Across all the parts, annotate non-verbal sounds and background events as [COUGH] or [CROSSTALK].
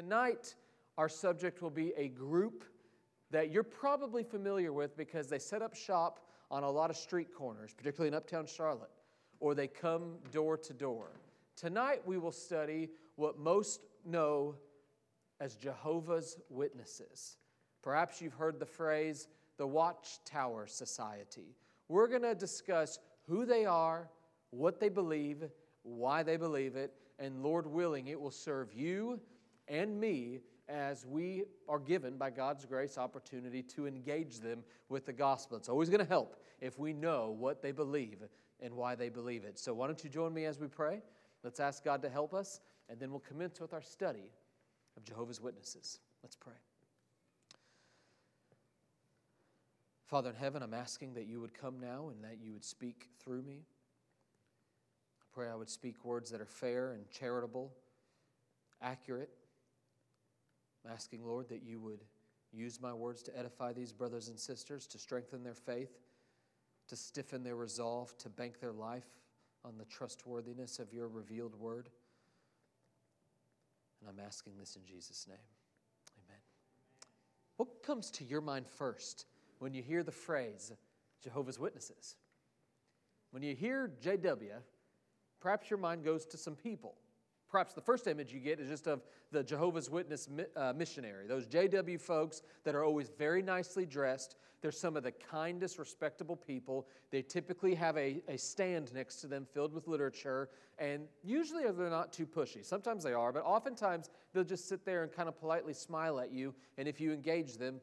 Tonight, our subject will be a group that you're probably familiar with because they set up shop on a lot of street corners, particularly in uptown Charlotte, or they come door to door. Tonight, we will study what most know as Jehovah's Witnesses. Perhaps you've heard the phrase the Watchtower Society. We're going to discuss who they are, what they believe, why they believe it, and Lord willing, it will serve you and me as we are given by God's grace opportunity to engage them with the gospel. It's always going to help if we know what they believe and why they believe it. So, why don't you join me as we pray? Let's ask God to help us, and then we'll commence with our study of Jehovah's Witnesses. Let's pray. Father in heaven, I'm asking that you would come now and that you would speak through me. I pray I would speak words that are fair and charitable, accurate. I'm asking, Lord, that you would use my words to edify these brothers and sisters, to strengthen their faith, to stiffen their resolve, to bank their life on the trustworthiness of your revealed word. And I'm asking this in Jesus' name. Amen. What comes to your mind first when you hear the phrase Jehovah's Witnesses? When you hear JW, perhaps your mind goes to some people. Perhaps the first image you get is just of the Jehovah's Witness uh, missionary, those JW folks that are always very nicely dressed. They're some of the kindest, respectable people. They typically have a, a stand next to them filled with literature, and usually they're not too pushy. Sometimes they are, but oftentimes they'll just sit there and kind of politely smile at you, and if you engage them,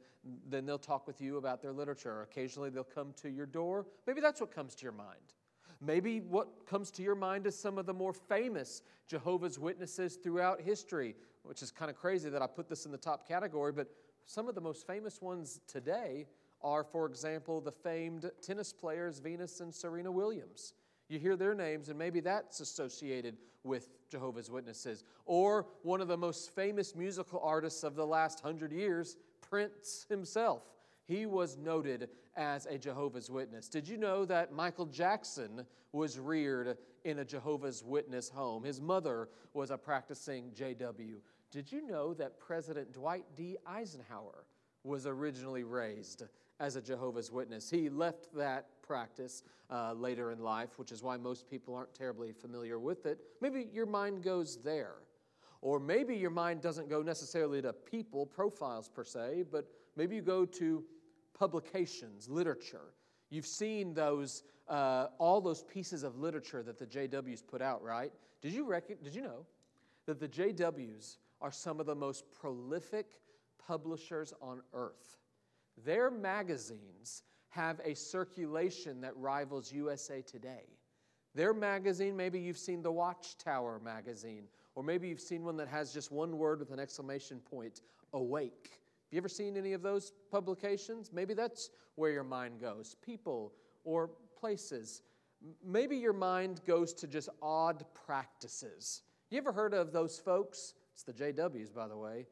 then they'll talk with you about their literature. Occasionally they'll come to your door. Maybe that's what comes to your mind. Maybe what comes to your mind is some of the more famous Jehovah's Witnesses throughout history, which is kind of crazy that I put this in the top category, but some of the most famous ones today are, for example, the famed tennis players Venus and Serena Williams. You hear their names, and maybe that's associated with Jehovah's Witnesses. Or one of the most famous musical artists of the last hundred years, Prince himself. He was noted as a Jehovah's Witness. Did you know that Michael Jackson was reared in a Jehovah's Witness home? His mother was a practicing JW. Did you know that President Dwight D. Eisenhower was originally raised as a Jehovah's Witness? He left that practice uh, later in life, which is why most people aren't terribly familiar with it. Maybe your mind goes there. Or maybe your mind doesn't go necessarily to people, profiles per se, but maybe you go to publications, literature. You've seen those, uh, all those pieces of literature that the JWs put out, right? Did you, rec- did you know that the JWs are some of the most prolific publishers on earth? Their magazines have a circulation that rivals USA Today. Their magazine, maybe you've seen the Watchtower magazine, or maybe you've seen one that has just one word with an exclamation point awake. Have you ever seen any of those publications? Maybe that's where your mind goes people or places. Maybe your mind goes to just odd practices. You ever heard of those folks? It's the JWs, by the way,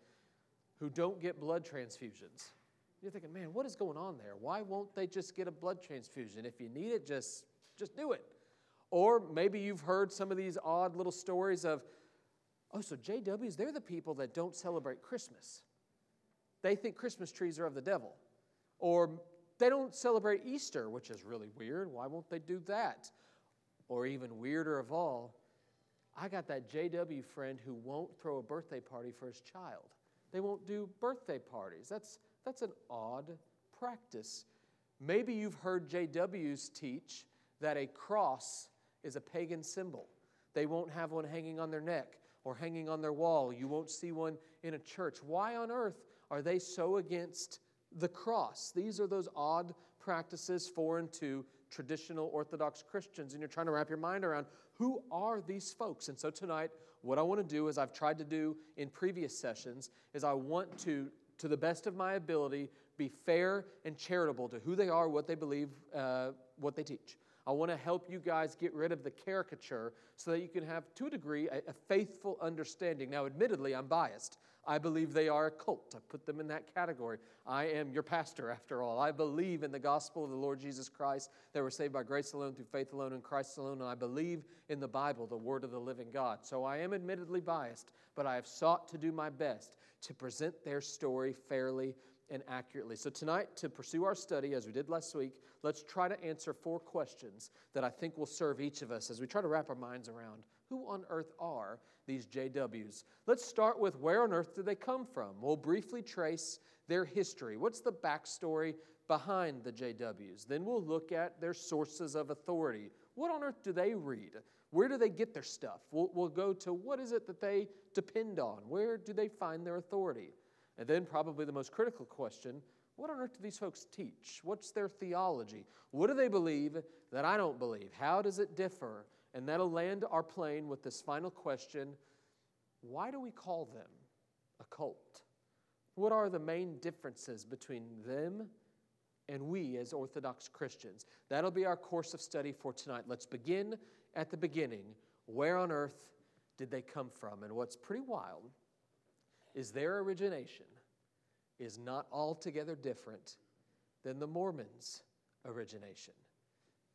who don't get blood transfusions. You're thinking, man, what is going on there? Why won't they just get a blood transfusion? If you need it, just, just do it. Or maybe you've heard some of these odd little stories of, oh, so JWs, they're the people that don't celebrate Christmas they think Christmas trees are of the devil. Or they don't celebrate Easter, which is really weird. Why won't they do that? Or even weirder of all, I got that JW friend who won't throw a birthday party for his child. They won't do birthday parties. That's, that's an odd practice. Maybe you've heard JWs teach that a cross is a pagan symbol. They won't have one hanging on their neck or hanging on their wall. You won't see one in a church. Why on earth are they so against the cross? These are those odd practices foreign to traditional Orthodox Christians, and you're trying to wrap your mind around who are these folks. And so tonight, what I want to do, as I've tried to do in previous sessions, is I want to, to the best of my ability, be fair and charitable to who they are, what they believe, uh, what they teach. I want to help you guys get rid of the caricature so that you can have, to a degree, a, a faithful understanding. Now, admittedly, I'm biased. I believe they are a cult. I put them in that category. I am your pastor, after all. I believe in the gospel of the Lord Jesus Christ that we're saved by grace alone, through faith alone, in Christ alone. And I believe in the Bible, the word of the living God. So I am admittedly biased, but I have sought to do my best to present their story fairly and accurately. So, tonight, to pursue our study, as we did last week, let's try to answer four questions that I think will serve each of us as we try to wrap our minds around who on earth are these JWs. Let's start with where on earth do they come from? We'll briefly trace their history. What's the backstory behind the JWs? Then we'll look at their sources of authority. What on earth do they read? Where do they get their stuff? We'll, we'll go to what is it that they depend on? Where do they find their authority? And then, probably the most critical question what on earth do these folks teach? What's their theology? What do they believe that I don't believe? How does it differ? And that'll land our plane with this final question why do we call them a cult? What are the main differences between them and we as Orthodox Christians? That'll be our course of study for tonight. Let's begin at the beginning. Where on earth did they come from? And what's pretty wild is their origination is not altogether different than the Mormons' origination.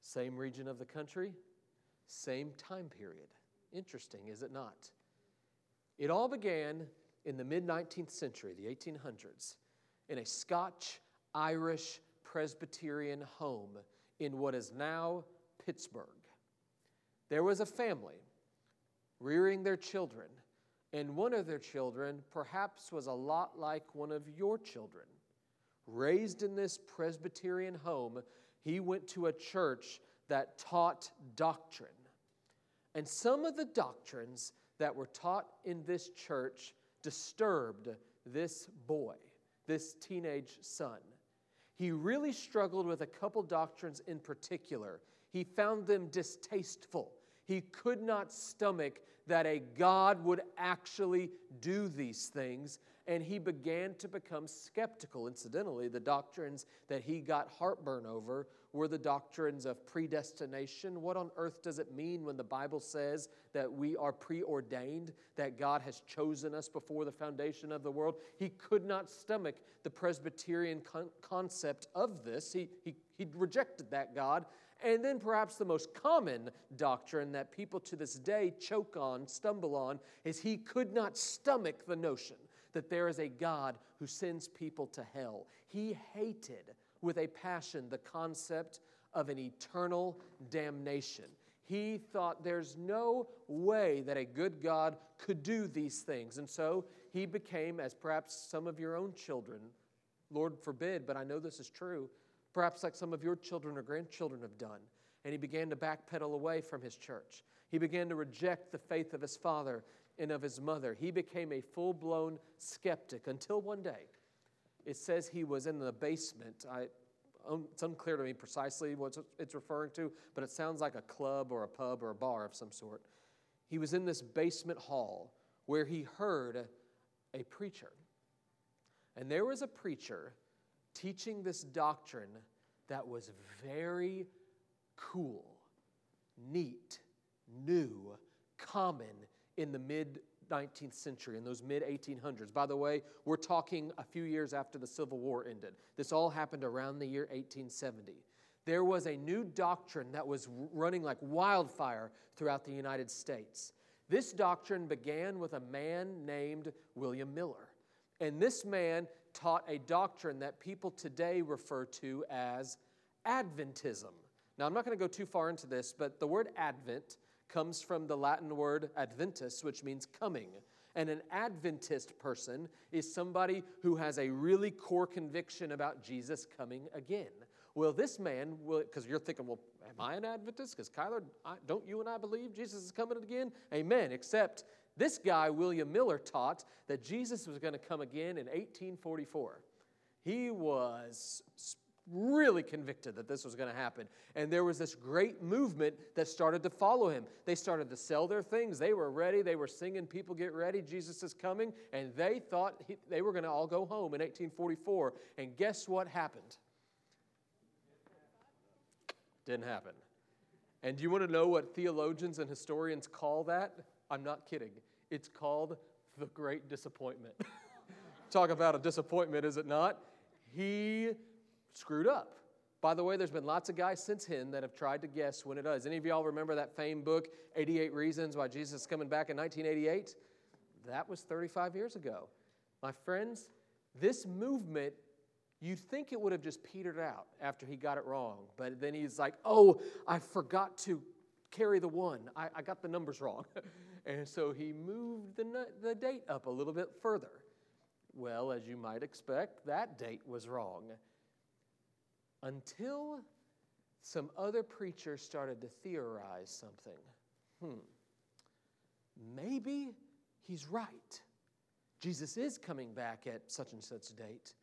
Same region of the country, same time period. Interesting, is it not? It all began in the mid 19th century, the 1800s, in a Scotch Irish Presbyterian home in what is now Pittsburgh. There was a family rearing their children and one of their children perhaps was a lot like one of your children. Raised in this Presbyterian home, he went to a church that taught doctrine. And some of the doctrines that were taught in this church disturbed this boy, this teenage son. He really struggled with a couple doctrines in particular. He found them distasteful. He could not stomach that a God would actually do these things, and he began to become skeptical. Incidentally, the doctrines that he got heartburn over were the doctrines of predestination. What on earth does it mean when the Bible says that we are preordained, that God has chosen us before the foundation of the world? He could not stomach the Presbyterian con- concept of this. He, he, he rejected that God and then, perhaps the most common doctrine that people to this day choke on, stumble on, is he could not stomach the notion that there is a God who sends people to hell. He hated with a passion the concept of an eternal damnation. He thought there's no way that a good God could do these things. And so he became, as perhaps some of your own children, Lord forbid, but I know this is true, perhaps like some of your children or grandchildren have done. And he began to backpedal away from his church. He began to reject the faith of his father and of his mother. He became a full blown skeptic until one day it says he was in the basement. I, it's unclear to me precisely what it's referring to, but it sounds like a club or a pub or a bar of some sort. He was in this basement hall where he heard a preacher. And there was a preacher teaching this doctrine that was very cool, neat, new, common in the mid 19th century, in those mid 1800s. By the way, we're talking a few years after the Civil War ended. This all happened around the year 1870. There was a new doctrine that was running like wildfire throughout the United States. This doctrine began with a man named William Miller. And this man taught a doctrine that people today refer to as Adventism. Now, I'm not going to go too far into this, but the word Advent comes from the Latin word Adventus, which means coming. And an Adventist person is somebody who has a really core conviction about Jesus coming again. Well, this man, because you're thinking, well, am I an Adventist? Because Kyler, I, don't you and I believe Jesus is coming again? Amen. Except this guy, William Miller, taught that Jesus was going to come again in 1844. He was really convicted that this was going to happen. And there was this great movement that started to follow him. They started to sell their things. They were ready. They were singing, People get ready, Jesus is coming. And they thought he, they were going to all go home in 1844. And guess what happened? Didn't happen. And do you want to know what theologians and historians call that? I'm not kidding. It's called the great disappointment. [LAUGHS] Talk about a disappointment, is it not? He screwed up. By the way, there's been lots of guys since him that have tried to guess when it does. Any of y'all remember that famed book, 88 Reasons Why Jesus is Coming Back in 1988? That was 35 years ago. My friends, this movement, you'd think it would have just petered out after he got it wrong. But then he's like, oh, I forgot to carry the one. I, I got the numbers wrong. [LAUGHS] and so he moved the, the date up a little bit further. Well, as you might expect, that date was wrong until some other preacher started to theorize something. Hmm, maybe he's right. Jesus is coming back at such and such date,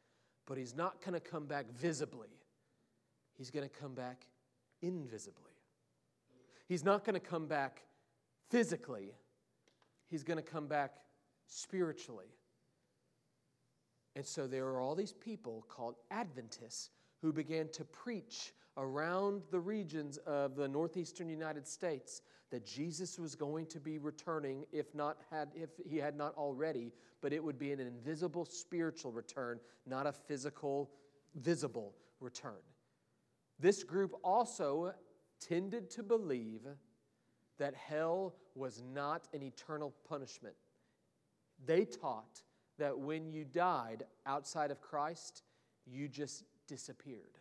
but he's not going to come back visibly. He's going to come back invisibly. He's not going to come back physically, he's going to come back spiritually. And so there are all these people called Adventists who began to preach around the regions of the northeastern United States that Jesus was going to be returning if not had if he had not already but it would be an invisible spiritual return not a physical visible return this group also tended to believe that hell was not an eternal punishment they taught that when you died outside of Christ you just disappeared.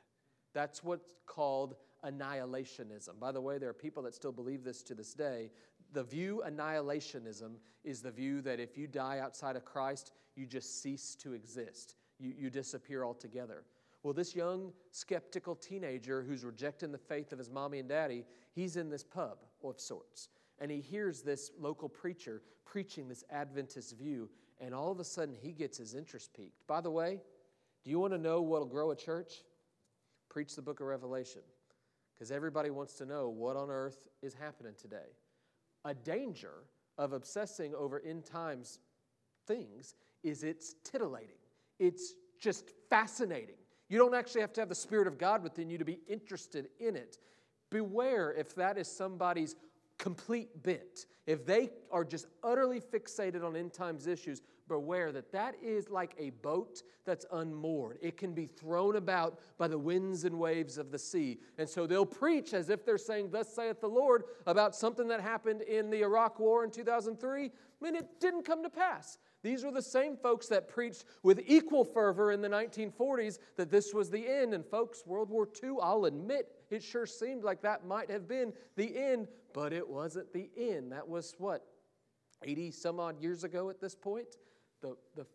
That's what's called annihilationism. By the way, there are people that still believe this to this day. The view annihilationism is the view that if you die outside of Christ, you just cease to exist, you, you disappear altogether. Well, this young skeptical teenager who's rejecting the faith of his mommy and daddy, he's in this pub of sorts. And he hears this local preacher preaching this Adventist view, and all of a sudden he gets his interest piqued. By the way, do you want to know what will grow a church? Preach the book of Revelation. Because everybody wants to know what on earth is happening today. A danger of obsessing over end times things is it's titillating, it's just fascinating. You don't actually have to have the Spirit of God within you to be interested in it. Beware if that is somebody's complete bent. If they are just utterly fixated on end times issues, beware that that is like a boat that's unmoored. It can be thrown about by the winds and waves of the sea. And so they'll preach as if they're saying, Thus saith the Lord, about something that happened in the Iraq War in 2003. I mean, it didn't come to pass. These were the same folks that preached with equal fervor in the 1940s that this was the end. And, folks, World War II, I'll admit, it sure seemed like that might have been the end, but it wasn't the end. That was what, 80 some odd years ago at this point? The, the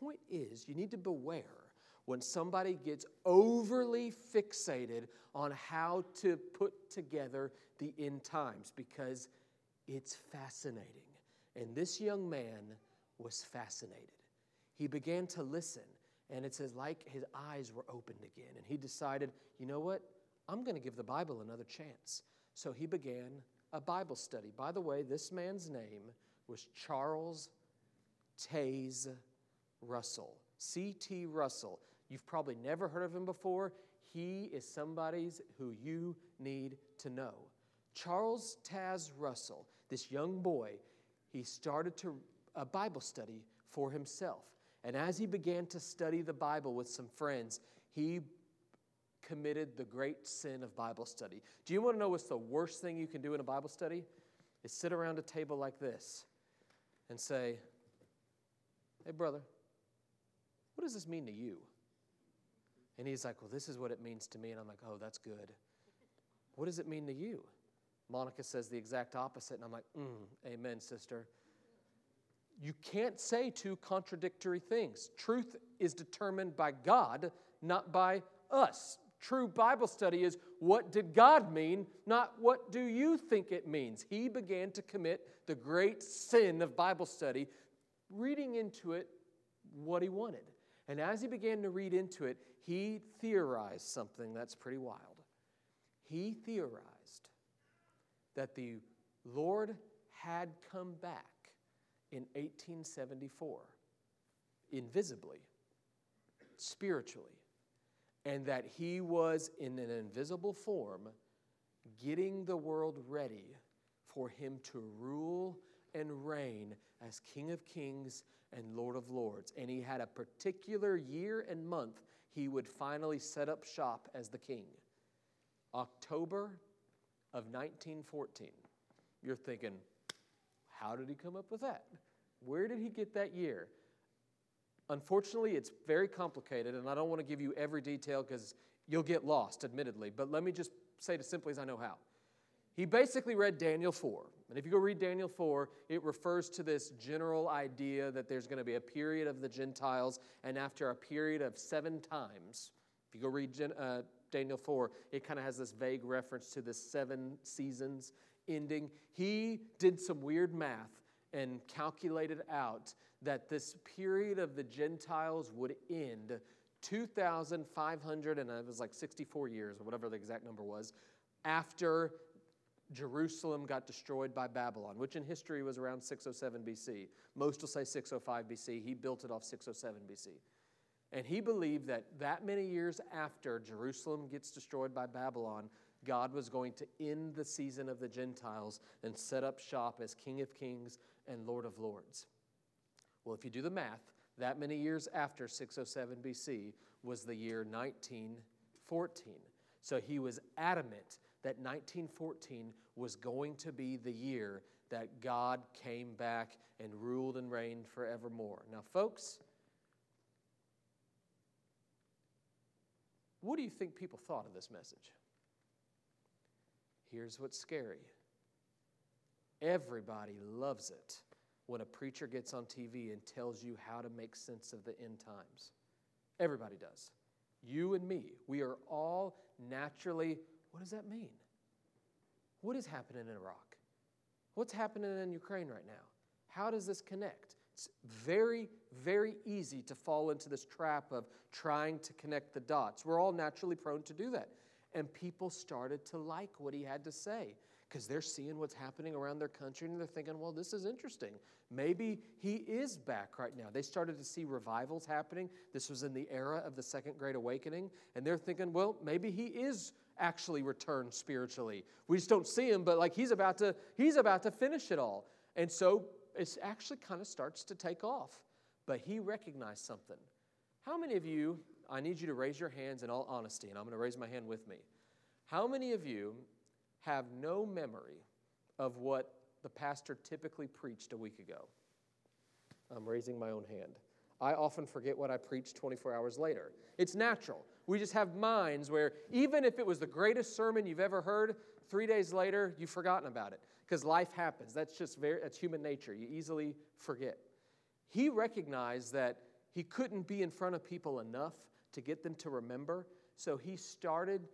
point is, you need to beware when somebody gets overly fixated on how to put together the end times because it's fascinating. And this young man was fascinated. He began to listen, and it says, like his eyes were opened again. And he decided, you know what? I'm going to give the Bible another chance. So he began a Bible study. By the way, this man's name was Charles Taze Russell. C.T. Russell. You've probably never heard of him before. He is somebody who you need to know. Charles Taze Russell, this young boy, he started to a Bible study for himself. And as he began to study the Bible with some friends, he committed the great sin of Bible study. Do you want to know what's the worst thing you can do in a Bible study? Is sit around a table like this and say, Hey, brother, what does this mean to you? And he's like, Well, this is what it means to me. And I'm like, Oh, that's good. What does it mean to you? Monica says the exact opposite. And I'm like, mm, Amen, sister. You can't say two contradictory things. Truth is determined by God, not by us. True Bible study is what did God mean, not what do you think it means. He began to commit the great sin of Bible study reading into it what he wanted. And as he began to read into it, he theorized something that's pretty wild. He theorized that the Lord had come back in 1874, invisibly, spiritually, and that he was in an invisible form getting the world ready for him to rule and reign as King of Kings and Lord of Lords. And he had a particular year and month he would finally set up shop as the king. October of 1914. You're thinking, how did he come up with that? Where did he get that year? Unfortunately, it's very complicated, and I don't want to give you every detail because you'll get lost, admittedly, but let me just say it as simply as I know how. He basically read Daniel 4. And if you go read Daniel 4, it refers to this general idea that there's going to be a period of the Gentiles, and after a period of seven times, if you go read uh, Daniel 4, it kind of has this vague reference to the seven seasons ending. He did some weird math and calculated out that this period of the Gentiles would end 2,500, and it was like 64 years, or whatever the exact number was, after Jerusalem got destroyed by Babylon, which in history was around 607 BC. Most will say 605 BC. He built it off 607 BC. And he believed that that many years after Jerusalem gets destroyed by Babylon, God was going to end the season of the Gentiles and set up shop as King of Kings and Lord of Lords. Well, if you do the math, that many years after 607 BC was the year 1914. So he was adamant that 1914 was going to be the year that God came back and ruled and reigned forevermore. Now, folks, what do you think people thought of this message? Here's what's scary everybody loves it when a preacher gets on TV and tells you how to make sense of the end times. Everybody does. You and me, we are all naturally what does that mean? What is happening in Iraq? What's happening in Ukraine right now? How does this connect? It's very, very easy to fall into this trap of trying to connect the dots. We're all naturally prone to do that. And people started to like what he had to say because they're seeing what's happening around their country and they're thinking, well, this is interesting. Maybe he is back right now. They started to see revivals happening. This was in the era of the Second Great Awakening. And they're thinking, well, maybe he is actually returned spiritually. We just don't see him, but like he's about to, he's about to finish it all. And so it actually kind of starts to take off. But he recognized something. How many of you, I need you to raise your hands in all honesty, and I'm going to raise my hand with me. How many of you have no memory of what the pastor typically preached a week ago? I'm raising my own hand. I often forget what I preached 24 hours later. It's natural. We just have minds where even if it was the greatest sermon you've ever heard, three days later, you've forgotten about it because life happens. That's just very, that's human nature. You easily forget. He recognized that he couldn't be in front of people enough to get them to remember, so he started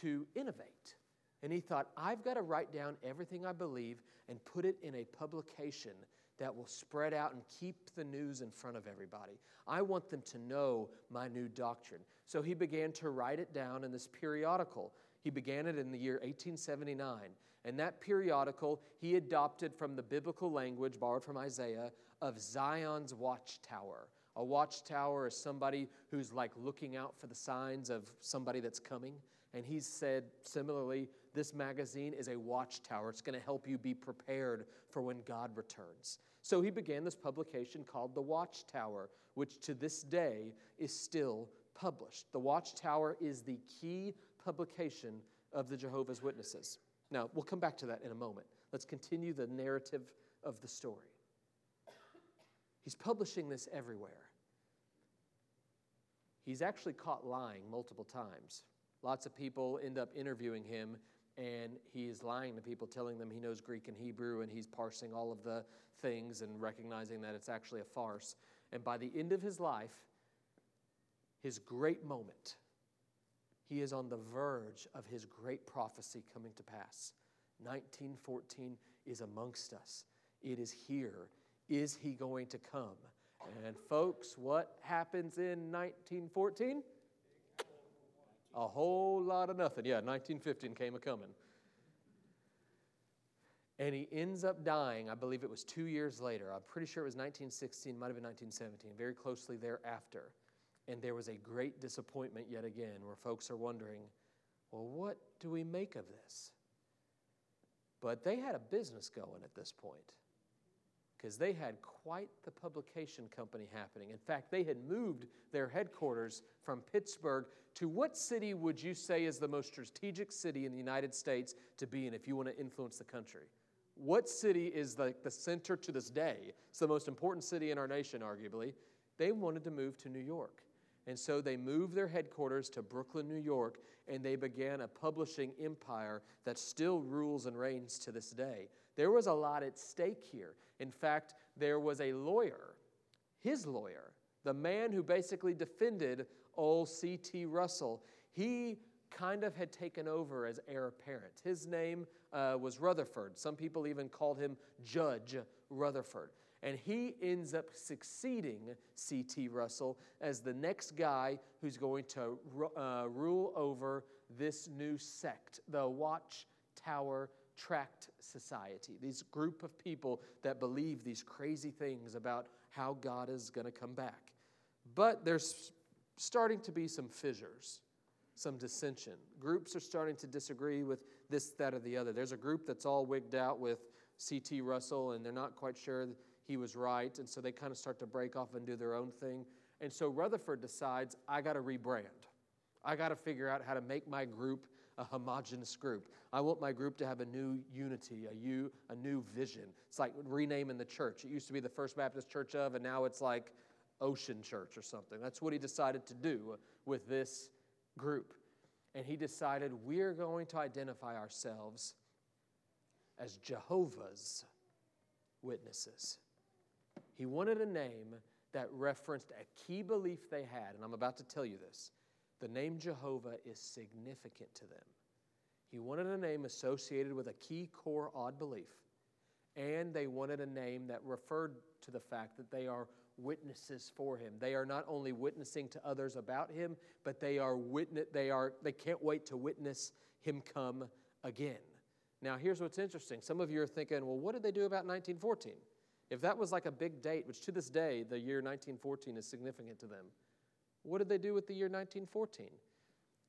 to innovate. And he thought, I've got to write down everything I believe and put it in a publication that will spread out and keep the news in front of everybody. I want them to know my new doctrine. So he began to write it down in this periodical. He began it in the year 1879. And that periodical he adopted from the biblical language borrowed from Isaiah of Zion's watchtower. A watchtower is somebody who's like looking out for the signs of somebody that's coming. And he said, similarly, this magazine is a watchtower. It's going to help you be prepared for when God returns. So he began this publication called The Watchtower, which to this day is still published. The Watchtower is the key publication of the Jehovah's Witnesses. Now, we'll come back to that in a moment. Let's continue the narrative of the story. He's publishing this everywhere. He's actually caught lying multiple times. Lots of people end up interviewing him, and he is lying to people, telling them he knows Greek and Hebrew, and he's parsing all of the things and recognizing that it's actually a farce. And by the end of his life, his great moment, he is on the verge of his great prophecy coming to pass. 1914 is amongst us, it is here. Is he going to come? And, folks, what happens in 1914? A whole lot of nothing. Yeah, 1915 came a coming. And he ends up dying, I believe it was two years later. I'm pretty sure it was 1916, might have been 1917, very closely thereafter. And there was a great disappointment yet again where folks are wondering, well, what do we make of this? But they had a business going at this point because they had quite the publication company happening. In fact, they had moved their headquarters from Pittsburgh to what city would you say is the most strategic city in the United States to be in if you want to influence the country? What city is the, the center to this day? It's the most important city in our nation, arguably. They wanted to move to New York. And so they moved their headquarters to Brooklyn, New York, and they began a publishing empire that still rules and reigns to this day. There was a lot at stake here. In fact, there was a lawyer, his lawyer, the man who basically defended old C.T. Russell. He kind of had taken over as heir apparent. His name uh, was Rutherford. Some people even called him Judge Rutherford. And he ends up succeeding C.T. Russell as the next guy who's going to uh, rule over this new sect, the Watchtower Tract Society. These group of people that believe these crazy things about how God is going to come back. But there's starting to be some fissures, some dissension. Groups are starting to disagree with this, that, or the other. There's a group that's all wigged out with C.T. Russell, and they're not quite sure he was right, and so they kind of start to break off and do their own thing. And so Rutherford decides, I got to rebrand. I got to figure out how to make my group a homogenous group. I want my group to have a new unity, a new vision. It's like renaming the church. It used to be the First Baptist Church of, and now it's like Ocean Church or something. That's what he decided to do with this group. And he decided we're going to identify ourselves as Jehovah's Witnesses. He wanted a name that referenced a key belief they had, and I'm about to tell you this. The name Jehovah is significant to them. He wanted a name associated with a key core odd belief, and they wanted a name that referred to the fact that they are witnesses for him. They are not only witnessing to others about him, but they are witness they are they can't wait to witness him come again. Now, here's what's interesting. Some of you are thinking, well, what did they do about 1914? If that was like a big date, which to this day, the year 1914 is significant to them, what did they do with the year 1914?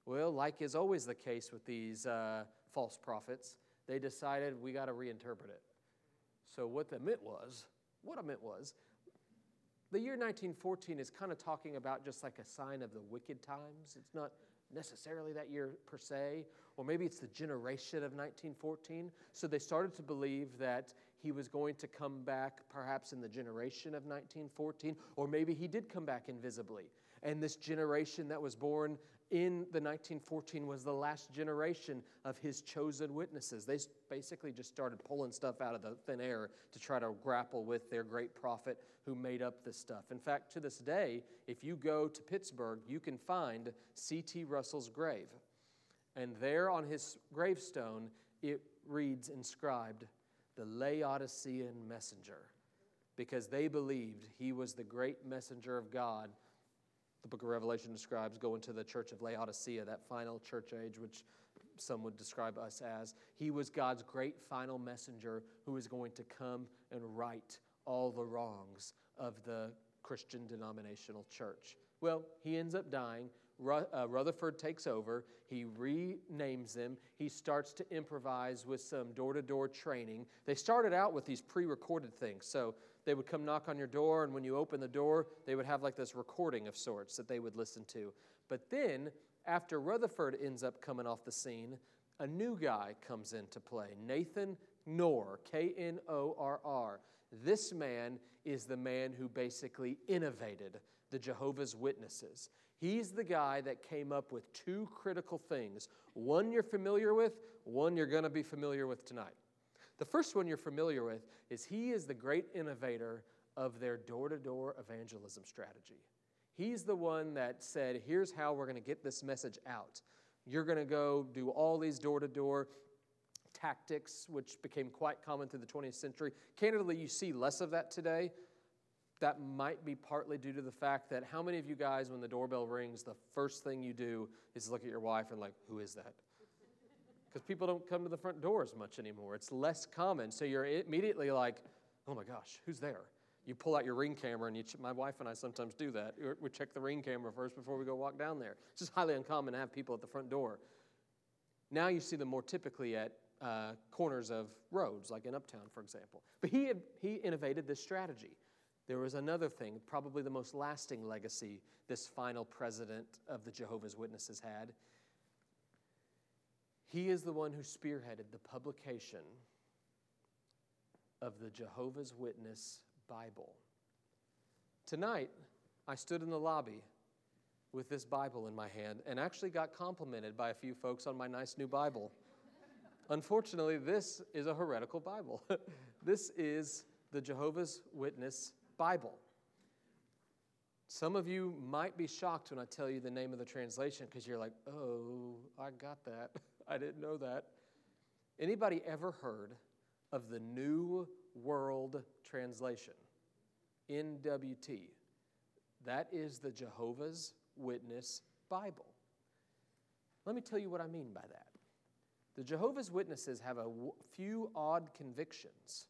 Well, like is always the case with these uh, false prophets, they decided we got to reinterpret it. So, what they meant was, what I meant was, the year 1914 is kind of talking about just like a sign of the wicked times. It's not necessarily that year per se, or maybe it's the generation of 1914. So they started to believe that he was going to come back perhaps in the generation of 1914, or maybe he did come back invisibly. And this generation that was born in the 1914 was the last generation of his chosen witnesses. They basically just started pulling stuff out of the thin air to try to grapple with their great prophet who made up this stuff. In fact, to this day, if you go to Pittsburgh, you can find C.T. Russell's grave. And there on his gravestone, it reads inscribed, the Laodicean messenger because they believed he was the great messenger of God. The book of Revelation describes going to the church of Laodicea, that final church age, which some would describe us as. He was God's great final messenger who is going to come and right all the wrongs of the Christian denominational church. Well, he ends up dying. Uh, Rutherford takes over. He renames them. He starts to improvise with some door to door training. They started out with these pre recorded things. So they would come knock on your door, and when you open the door, they would have like this recording of sorts that they would listen to. But then, after Rutherford ends up coming off the scene, a new guy comes into play Nathan Knorr, K N O R R. This man is the man who basically innovated the Jehovah's Witnesses. He's the guy that came up with two critical things one you're familiar with, one you're going to be familiar with tonight. The first one you're familiar with is he is the great innovator of their door to door evangelism strategy. He's the one that said, here's how we're going to get this message out. You're going to go do all these door to door tactics, which became quite common through the 20th century. Candidly, you see less of that today that might be partly due to the fact that how many of you guys, when the doorbell rings, the first thing you do is look at your wife and, like, who is that? Because people don't come to the front door as much anymore. It's less common. So you're immediately like, oh my gosh, who's there? You pull out your ring camera, and ch- my wife and I sometimes do that. We check the ring camera first before we go walk down there. It's just highly uncommon to have people at the front door. Now you see them more typically at uh, corners of roads, like in Uptown, for example. But he, he innovated this strategy. There was another thing, probably the most lasting legacy this final president of the Jehovah's Witnesses had. He is the one who spearheaded the publication of the Jehovah's Witness Bible. Tonight, I stood in the lobby with this Bible in my hand and actually got complimented by a few folks on my nice new Bible. Unfortunately, this is a heretical Bible. [LAUGHS] this is the Jehovah's Witness Bible. Some of you might be shocked when I tell you the name of the translation because you're like, oh, I got that. [LAUGHS] I didn't know that. Anybody ever heard of the New World Translation? NWT. That is the Jehovah's Witness Bible. Let me tell you what I mean by that. The Jehovah's Witnesses have a w- few odd convictions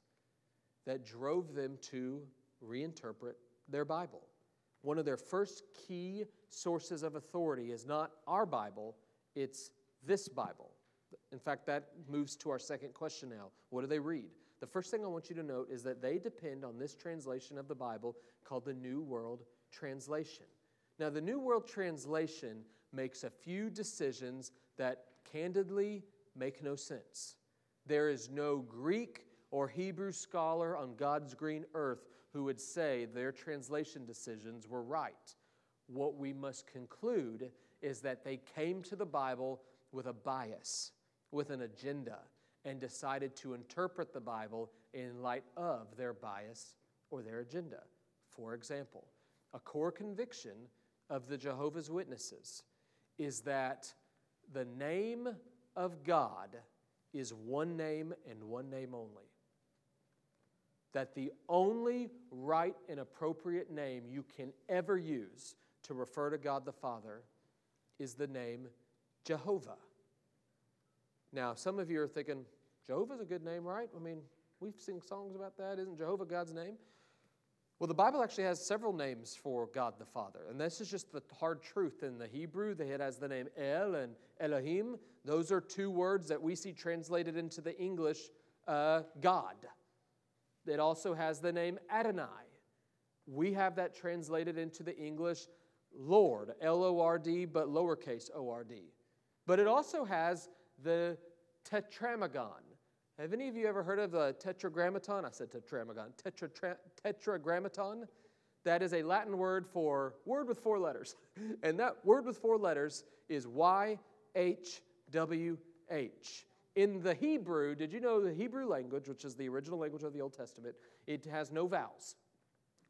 that drove them to reinterpret their Bible. One of their first key sources of authority is not our Bible, it's this Bible. In fact, that moves to our second question now. What do they read? The first thing I want you to note is that they depend on this translation of the Bible called the New World Translation. Now, the New World Translation makes a few decisions that candidly make no sense. There is no Greek or Hebrew scholar on God's green earth who would say their translation decisions were right. What we must conclude is that they came to the Bible with a bias, with an agenda, and decided to interpret the Bible in light of their bias or their agenda. For example, a core conviction of the Jehovah's Witnesses is that the name of God is one name and one name only. That the only right and appropriate name you can ever use to refer to God the Father is the name Jehovah. Now, some of you are thinking, Jehovah's a good name, right? I mean, we've sing songs about that. Isn't Jehovah God's name? Well, the Bible actually has several names for God the Father, and this is just the hard truth. In the Hebrew, it has the name El and Elohim. Those are two words that we see translated into the English uh, God. It also has the name Adonai. We have that translated into the English Lord, L O R D, but lowercase o r d. But it also has the tetramagon. Have any of you ever heard of the tetragrammaton? I said tetramagon. Tetra, tetragrammaton. That is a Latin word for word with four letters. [LAUGHS] And that word with four letters is YHWH. In the Hebrew, did you know the Hebrew language, which is the original language of the Old Testament, it has no vowels.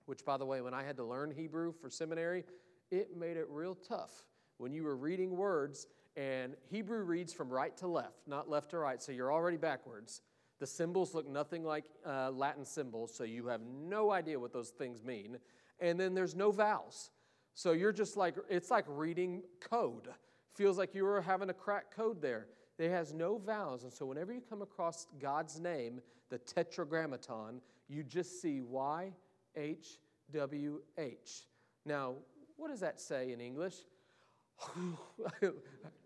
Which, by the way, when I had to learn Hebrew for seminary, it made it real tough. When you were reading words and Hebrew reads from right to left, not left to right, so you're already backwards. The symbols look nothing like uh, Latin symbols, so you have no idea what those things mean. And then there's no vowels. So you're just like, it's like reading code. Feels like you were having a crack code there. It has no vowels. And so whenever you come across God's name, the tetragrammaton, you just see Y, H, W, H. Now, what does that say in English? [LAUGHS]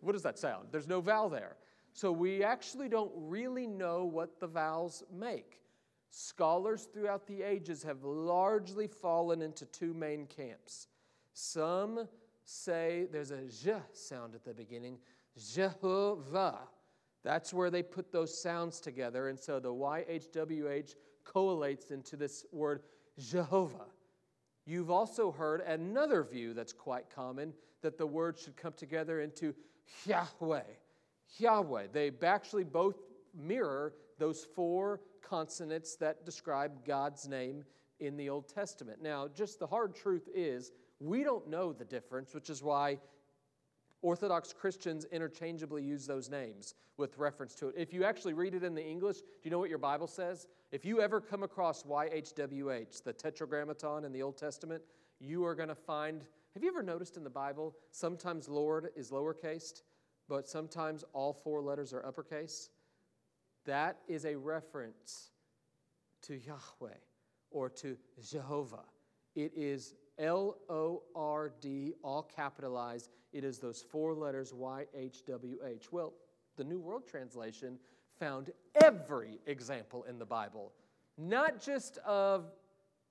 what does that sound? There's no vowel there. So we actually don't really know what the vowels make. Scholars throughout the ages have largely fallen into two main camps. Some say there's a j sound at the beginning, Jehovah. That's where they put those sounds together, and so the YHWH collates into this word Jehovah. You've also heard another view that's quite common that the words should come together into Yahweh. Yahweh. They actually both mirror those four consonants that describe God's name in the Old Testament. Now, just the hard truth is, we don't know the difference, which is why Orthodox Christians interchangeably use those names with reference to it. If you actually read it in the English, do you know what your Bible says? If you ever come across YHWH, the Tetragrammaton in the Old Testament, you are going to find. Have you ever noticed in the Bible, sometimes Lord is lowercased, but sometimes all four letters are uppercase? That is a reference to Yahweh or to Jehovah. It is L O R D, all capitalized. It is those four letters Y H W H. Well, the New World Translation found every example in the Bible, not just of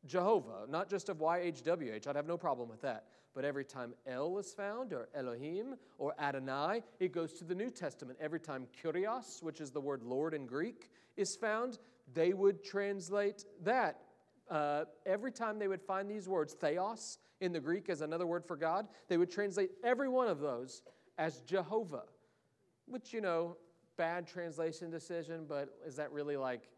Jehovah, not just of YHWH. I'd have no problem with that. But every time El is found, or Elohim, or Adonai, it goes to the New Testament. Every time Kyrios, which is the word Lord in Greek, is found, they would translate that. Uh, every time they would find these words, theos in the Greek as another word for God, they would translate every one of those as Jehovah, which, you know, bad translation decision, but is that really like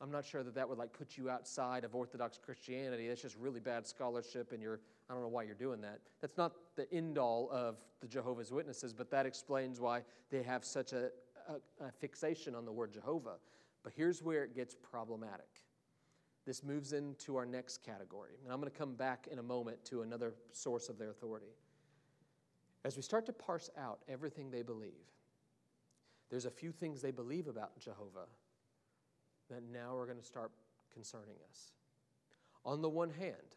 I'm not sure that that would like put you outside of Orthodox Christianity. That's just really bad scholarship, and you're, I don't know why you're doing that. That's not the end all of the Jehovah's Witnesses, but that explains why they have such a, a, a fixation on the word Jehovah. But here's where it gets problematic. This moves into our next category, and I'm going to come back in a moment to another source of their authority. As we start to parse out everything they believe, there's a few things they believe about Jehovah that now are going to start concerning us. On the one hand,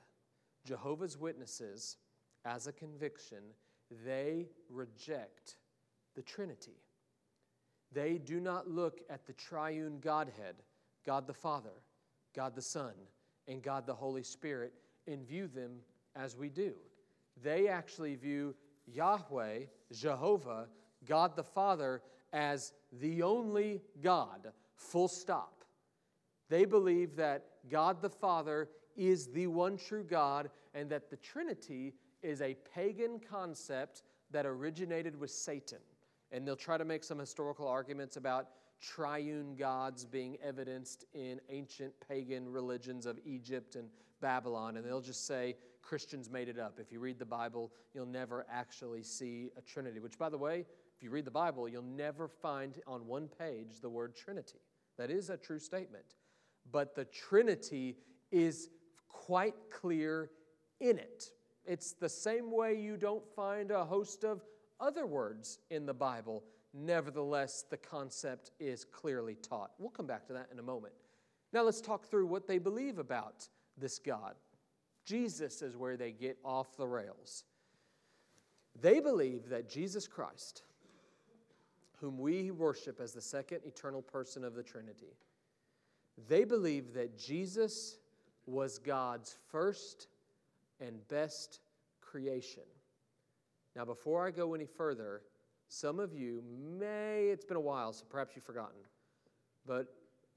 Jehovah's Witnesses, as a conviction, they reject the Trinity. They do not look at the triune Godhead, God the Father, God the Son, and God the Holy Spirit, and view them as we do. They actually view Yahweh, Jehovah, God the Father, as the only God, full stop. They believe that God the Father is the one true God and that the Trinity is a pagan concept that originated with Satan. And they'll try to make some historical arguments about triune gods being evidenced in ancient pagan religions of Egypt and Babylon. And they'll just say Christians made it up. If you read the Bible, you'll never actually see a Trinity, which, by the way, if you read the Bible, you'll never find on one page the word Trinity. That is a true statement but the Trinity is quite clear in it. It's the same way you don't find a host of other words in the Bible. Nevertheless, the concept is clearly taught. We'll come back to that in a moment. Now, let's talk through what they believe about this God. Jesus is where they get off the rails. They believe that Jesus Christ, whom we worship as the second eternal person of the Trinity, they believe that Jesus was God's first and best creation. Now, before I go any further, some of you may, it's been a while, so perhaps you've forgotten, but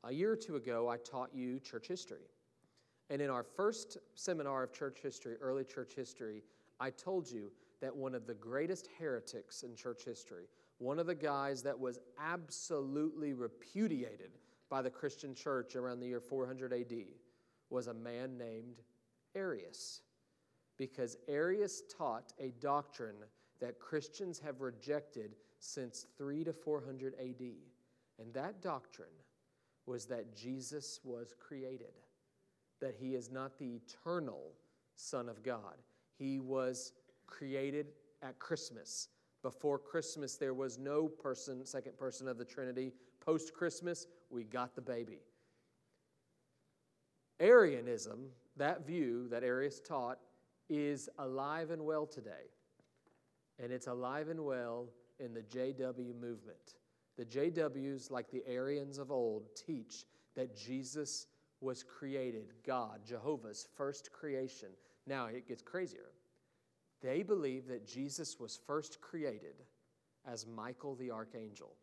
a year or two ago, I taught you church history. And in our first seminar of church history, early church history, I told you that one of the greatest heretics in church history, one of the guys that was absolutely repudiated by the Christian church around the year 400 AD was a man named Arius. Because Arius taught a doctrine that Christians have rejected since 3 to 400 AD. And that doctrine was that Jesus was created, that he is not the eternal Son of God. He was created at Christmas. Before Christmas, there was no person, second person of the Trinity. Post Christmas, we got the baby. Arianism, that view that Arius taught, is alive and well today. And it's alive and well in the JW movement. The JWs, like the Arians of old, teach that Jesus was created, God, Jehovah's first creation. Now it gets crazier. They believe that Jesus was first created as Michael the archangel.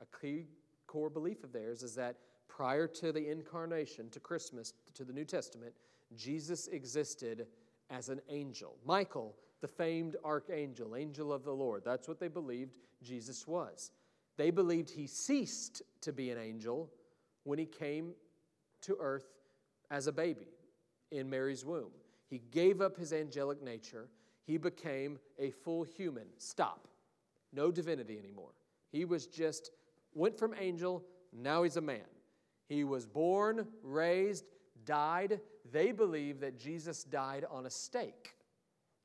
A key core belief of theirs is that prior to the incarnation, to Christmas, to the New Testament, Jesus existed as an angel. Michael, the famed archangel, angel of the Lord. That's what they believed Jesus was. They believed he ceased to be an angel when he came to earth as a baby in Mary's womb. He gave up his angelic nature. He became a full human. Stop. No divinity anymore. He was just went from angel, now he's a man. He was born, raised, died. They believe that Jesus died on a stake,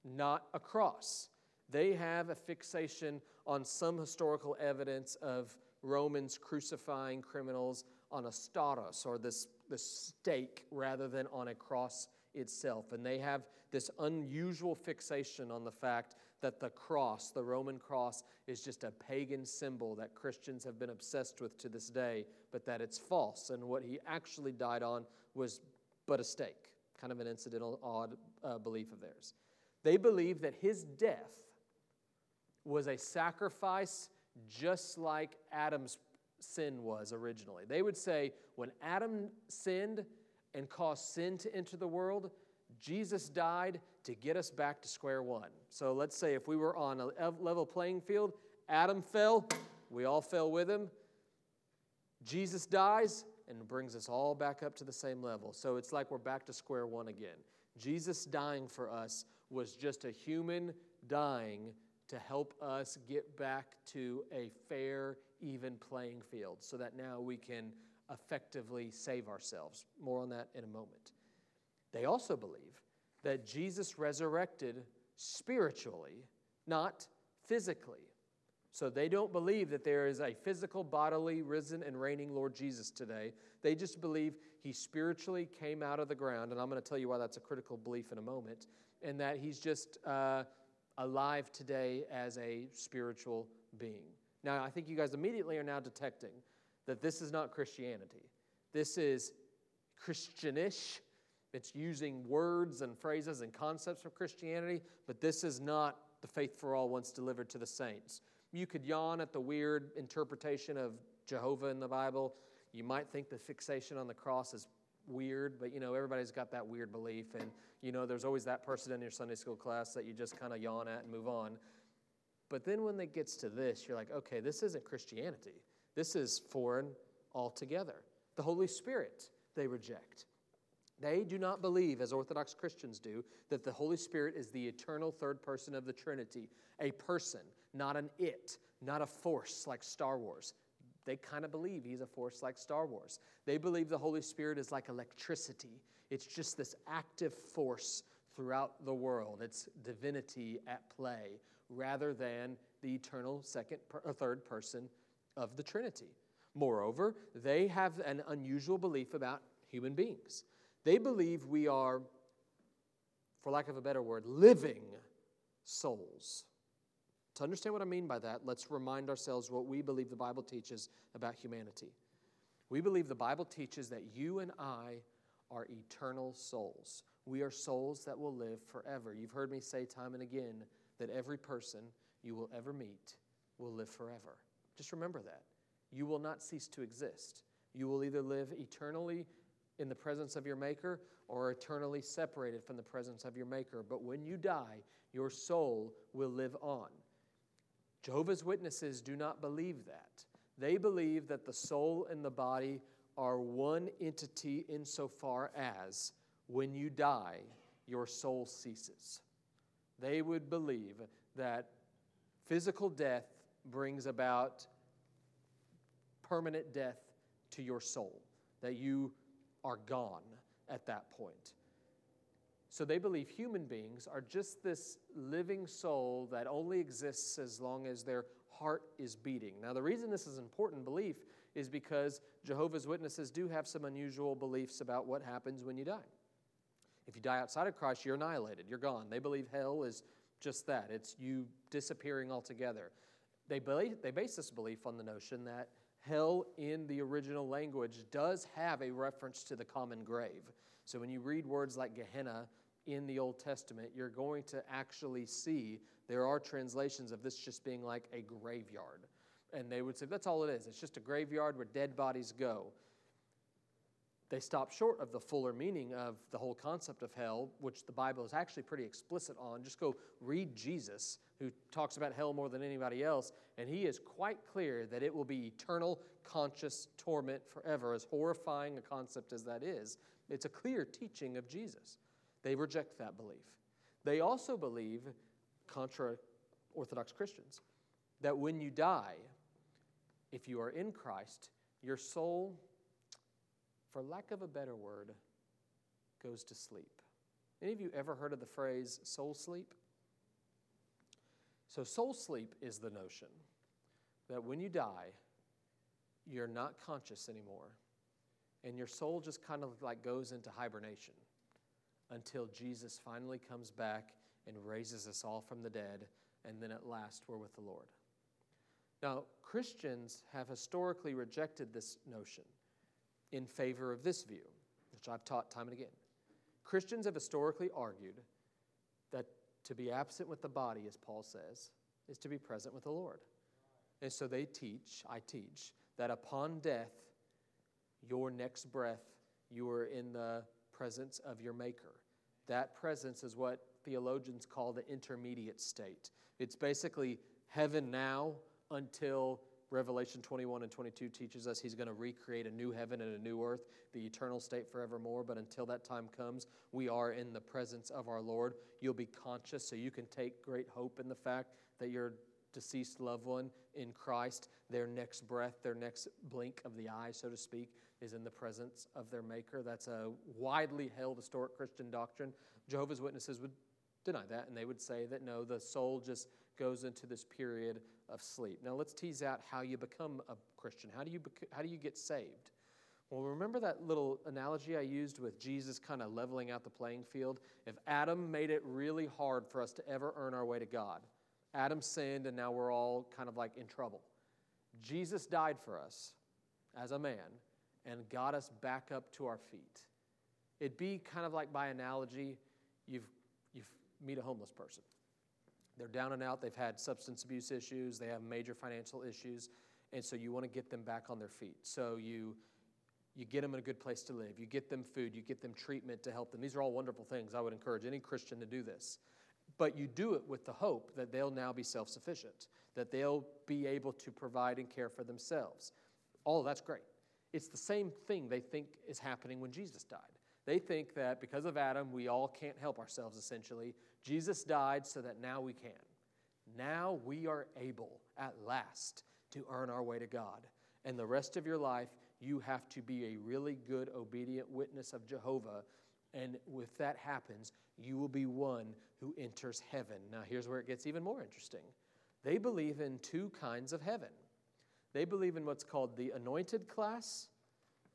not a cross. They have a fixation on some historical evidence of Romans crucifying criminals on a stauros, or this, this stake, rather than on a cross itself. And they have this unusual fixation on the fact that the cross, the Roman cross, is just a pagan symbol that Christians have been obsessed with to this day, but that it's false. And what he actually died on was but a stake, kind of an incidental, odd uh, belief of theirs. They believe that his death was a sacrifice just like Adam's sin was originally. They would say when Adam sinned and caused sin to enter the world, Jesus died to get us back to square one. So let's say if we were on a level playing field, Adam fell, we all fell with him. Jesus dies and brings us all back up to the same level. So it's like we're back to square one again. Jesus dying for us was just a human dying to help us get back to a fair, even playing field so that now we can effectively save ourselves. More on that in a moment. They also believe that Jesus resurrected spiritually, not physically. So they don't believe that there is a physical, bodily, risen, and reigning Lord Jesus today. They just believe he spiritually came out of the ground, and I'm going to tell you why that's a critical belief in a moment, and that he's just uh, alive today as a spiritual being. Now, I think you guys immediately are now detecting that this is not Christianity. This is Christianish. It's using words and phrases and concepts of Christianity, but this is not the faith for all once delivered to the saints. You could yawn at the weird interpretation of Jehovah in the Bible. You might think the fixation on the cross is weird, but you know, everybody's got that weird belief. And you know, there's always that person in your Sunday school class that you just kind of yawn at and move on. But then when it gets to this, you're like, okay, this isn't Christianity. This is foreign altogether. The Holy Spirit they reject. They do not believe, as Orthodox Christians do, that the Holy Spirit is the eternal third person of the Trinity, a person, not an it, not a force like Star Wars. They kind of believe he's a force like Star Wars. They believe the Holy Spirit is like electricity, it's just this active force throughout the world. It's divinity at play rather than the eternal second or third person of the Trinity. Moreover, they have an unusual belief about human beings. They believe we are, for lack of a better word, living souls. To understand what I mean by that, let's remind ourselves what we believe the Bible teaches about humanity. We believe the Bible teaches that you and I are eternal souls. We are souls that will live forever. You've heard me say time and again that every person you will ever meet will live forever. Just remember that. You will not cease to exist. You will either live eternally in the presence of your Maker or eternally separated from the presence of your Maker. But when you die, your soul will live on. Jehovah's Witnesses do not believe that. They believe that the soul and the body are one entity insofar as when you die, your soul ceases. They would believe that physical death brings about permanent death to your soul, that you are gone at that point. So they believe human beings are just this living soul that only exists as long as their heart is beating. Now, the reason this is an important belief is because Jehovah's Witnesses do have some unusual beliefs about what happens when you die. If you die outside of Christ, you're annihilated, you're gone. They believe hell is just that it's you disappearing altogether. They, believe, they base this belief on the notion that hell in the original language does have a reference to the common grave. So when you read words like Gehenna in the Old Testament, you're going to actually see there are translations of this just being like a graveyard. And they would say, that's all it is. It's just a graveyard where dead bodies go. They stop short of the fuller meaning of the whole concept of hell, which the Bible is actually pretty explicit on. Just go read Jesus, who talks about hell more than anybody else, and he is quite clear that it will be eternal, conscious torment forever, as horrifying a concept as that is. It's a clear teaching of Jesus. They reject that belief. They also believe, contra Orthodox Christians, that when you die, if you are in Christ, your soul for lack of a better word, goes to sleep. Any of you ever heard of the phrase soul sleep? So, soul sleep is the notion that when you die, you're not conscious anymore, and your soul just kind of like goes into hibernation until Jesus finally comes back and raises us all from the dead, and then at last we're with the Lord. Now, Christians have historically rejected this notion in favor of this view, which I've taught time and again. Christians have historically argued that to be absent with the body, as Paul says, is to be present with the Lord. And so they teach, I teach, that upon death, your next breath, you are in the presence of your Maker. That presence is what theologians call the intermediate state. It's basically heaven now until Revelation 21 and 22 teaches us he's going to recreate a new heaven and a new earth, the eternal state forevermore. But until that time comes, we are in the presence of our Lord. You'll be conscious, so you can take great hope in the fact that your deceased loved one in Christ, their next breath, their next blink of the eye, so to speak, is in the presence of their Maker. That's a widely held historic Christian doctrine. Jehovah's Witnesses would deny that, and they would say that no, the soul just goes into this period of sleep. Now, let's tease out how you become a Christian. How do you, bec- how do you get saved? Well, remember that little analogy I used with Jesus kind of leveling out the playing field? If Adam made it really hard for us to ever earn our way to God, Adam sinned and now we're all kind of like in trouble. Jesus died for us as a man and got us back up to our feet. It'd be kind of like by analogy, you've, you've meet a homeless person. They're down and out, they've had substance abuse issues, they have major financial issues, and so you want to get them back on their feet. So you you get them in a good place to live, you get them food, you get them treatment to help them. These are all wonderful things. I would encourage any Christian to do this. But you do it with the hope that they'll now be self sufficient, that they'll be able to provide and care for themselves. All that's great. It's the same thing they think is happening when Jesus died. They think that because of Adam, we all can't help ourselves, essentially. Jesus died so that now we can. Now we are able, at last, to earn our way to God. And the rest of your life, you have to be a really good, obedient witness of Jehovah. And if that happens, you will be one who enters heaven. Now, here's where it gets even more interesting. They believe in two kinds of heaven. They believe in what's called the anointed class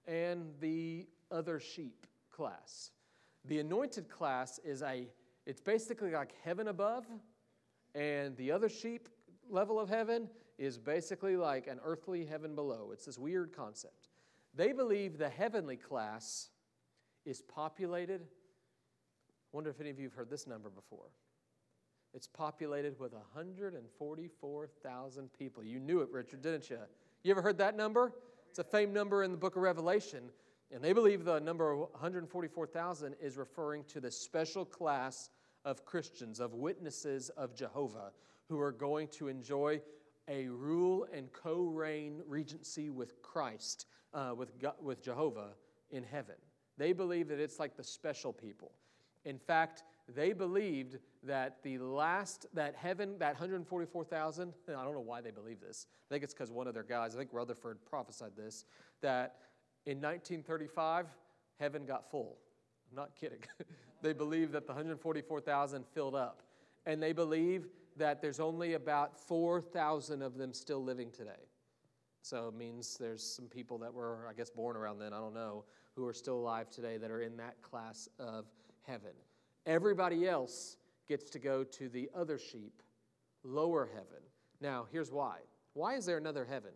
and the other sheep class. The anointed class is a, it's basically like heaven above, and the other sheep level of heaven is basically like an earthly heaven below. It's this weird concept. They believe the heavenly class is populated. I wonder if any of you have heard this number before. It's populated with 144,000 people. You knew it, Richard, didn't you? You ever heard that number? It's a famed number in the book of Revelation. And they believe the number 144,000 is referring to the special class of Christians, of witnesses of Jehovah, who are going to enjoy a rule and co reign regency with Christ, uh, with, God, with Jehovah in heaven. They believe that it's like the special people. In fact, they believed that the last, that heaven, that 144,000, I don't know why they believe this. I think it's because one of their guys, I think Rutherford prophesied this, that in 1935, heaven got full. I'm not kidding. [LAUGHS] they believe that the 144,000 filled up. And they believe that there's only about 4,000 of them still living today. So it means there's some people that were, I guess, born around then, I don't know, who are still alive today that are in that class of heaven. Everybody else gets to go to the other sheep, lower heaven. Now, here's why. Why is there another heaven?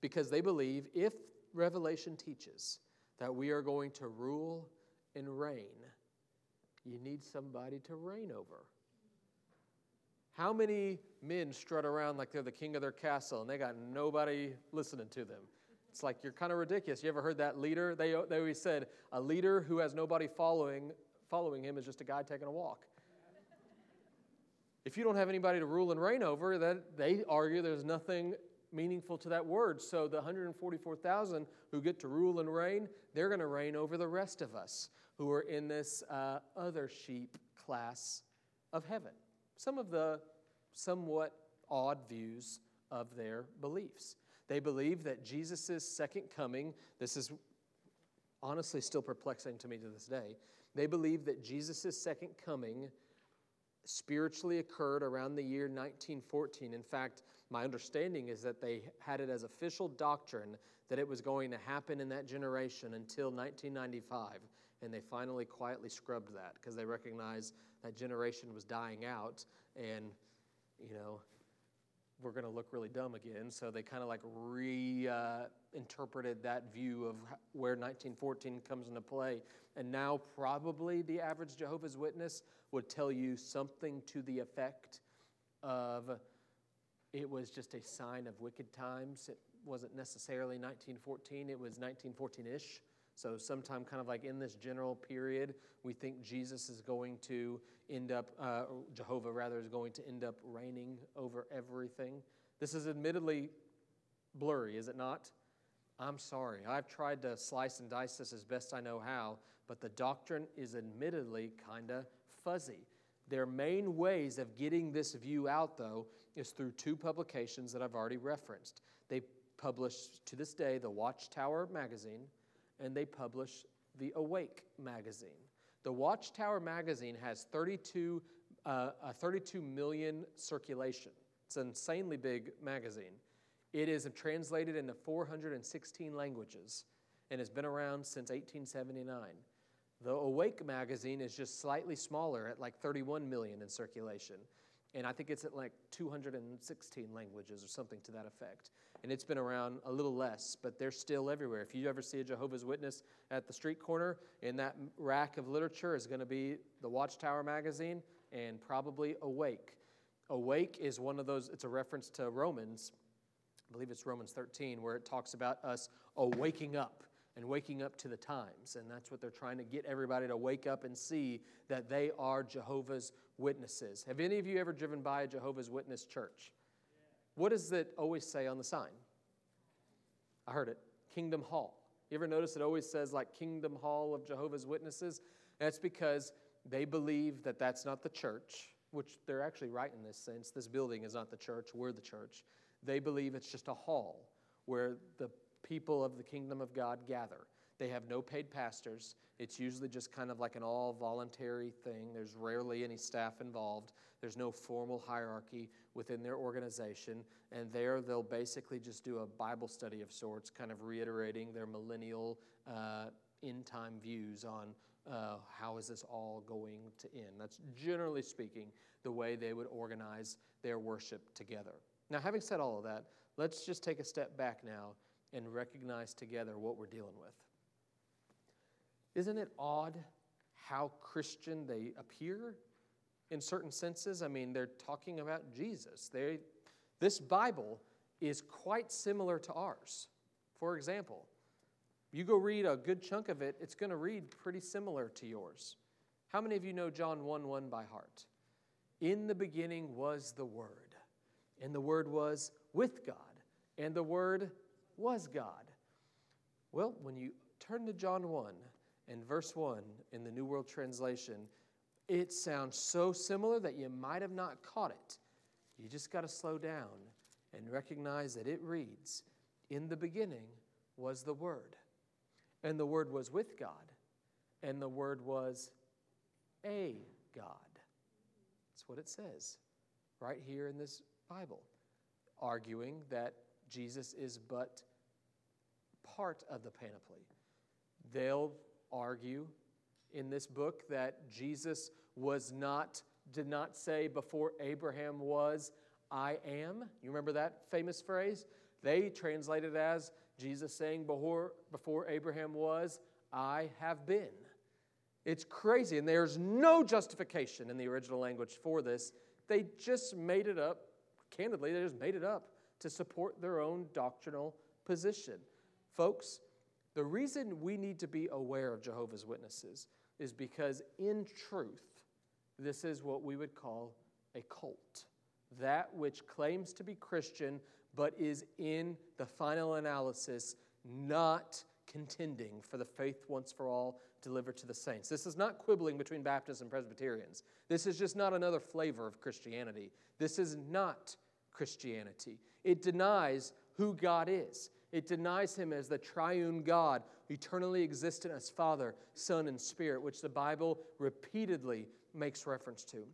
Because they believe if Revelation teaches that we are going to rule and reign, you need somebody to reign over. How many men strut around like they're the king of their castle and they got nobody listening to them? It's like you're kind of ridiculous. You ever heard that leader? They, they always said a leader who has nobody following, following him is just a guy taking a walk. If you don't have anybody to rule and reign over, that they argue there's nothing meaningful to that word. So the 144,000 who get to rule and reign, they're going to reign over the rest of us who are in this uh, other sheep class of heaven. Some of the somewhat odd views of their beliefs. They believe that Jesus' second coming, this is honestly still perplexing to me to this day. They believe that Jesus' second coming spiritually occurred around the year 1914. In fact, my understanding is that they had it as official doctrine that it was going to happen in that generation until 1995. And they finally quietly scrubbed that because they recognized that generation was dying out. And you know, we're going to look really dumb again. So they kind of like reinterpreted uh, that view of where 1914 comes into play. And now, probably the average Jehovah's Witness would tell you something to the effect of it was just a sign of wicked times. It wasn't necessarily 1914, it was 1914 ish. So, sometime kind of like in this general period, we think Jesus is going to end up, uh, Jehovah rather, is going to end up reigning over everything. This is admittedly blurry, is it not? I'm sorry. I've tried to slice and dice this as best I know how, but the doctrine is admittedly kind of fuzzy. Their main ways of getting this view out, though, is through two publications that I've already referenced. They publish to this day the Watchtower magazine, and they publish the Awake magazine. The Watchtower magazine has 32, uh, 32 million circulation. It's an insanely big magazine. It is translated into 416 languages and has been around since 1879. The Awake magazine is just slightly smaller at like 31 million in circulation. And I think it's at like 216 languages or something to that effect. And it's been around a little less, but they're still everywhere. If you ever see a Jehovah's Witness at the street corner, in that rack of literature is going to be the Watchtower magazine and probably Awake. Awake is one of those, it's a reference to Romans, I believe it's Romans 13, where it talks about us awaking up and waking up to the times. And that's what they're trying to get everybody to wake up and see that they are Jehovah's Witnesses. Have any of you ever driven by a Jehovah's Witness church? What does it always say on the sign? I heard it Kingdom Hall. You ever notice it always says like Kingdom Hall of Jehovah's Witnesses? That's because they believe that that's not the church, which they're actually right in this sense. This building is not the church, we're the church. They believe it's just a hall where the people of the kingdom of God gather. They have no paid pastors. It's usually just kind of like an all voluntary thing. There's rarely any staff involved. There's no formal hierarchy within their organization. And there they'll basically just do a Bible study of sorts, kind of reiterating their millennial uh, end time views on uh, how is this all going to end. That's generally speaking the way they would organize their worship together. Now, having said all of that, let's just take a step back now and recognize together what we're dealing with. Isn't it odd how Christian they appear in certain senses? I mean, they're talking about Jesus. They, this Bible is quite similar to ours. For example, you go read a good chunk of it, it's going to read pretty similar to yours. How many of you know John 1 1 by heart? In the beginning was the Word, and the Word was with God, and the Word was God? Well, when you turn to John 1 and verse 1 in the New World Translation, it sounds so similar that you might have not caught it. You just got to slow down and recognize that it reads In the beginning was the Word, and the Word was with God, and the Word was a God. That's what it says right here in this Bible, arguing that Jesus is but part of the panoply. They'll argue in this book that Jesus was not, did not say before Abraham was, I am. You remember that famous phrase? They translate it as Jesus saying, before, before Abraham was, I have been. It's crazy, and there's no justification in the original language for this. They just made it up. Candidly, they just made it up to support their own doctrinal position. Folks, the reason we need to be aware of Jehovah's Witnesses is because, in truth, this is what we would call a cult. That which claims to be Christian, but is in the final analysis not contending for the faith once for all delivered to the saints. This is not quibbling between Baptists and Presbyterians. This is just not another flavor of Christianity. This is not Christianity. It denies who God is. It denies him as the triune God, eternally existent as Father, Son, and Spirit, which the Bible repeatedly makes reference to.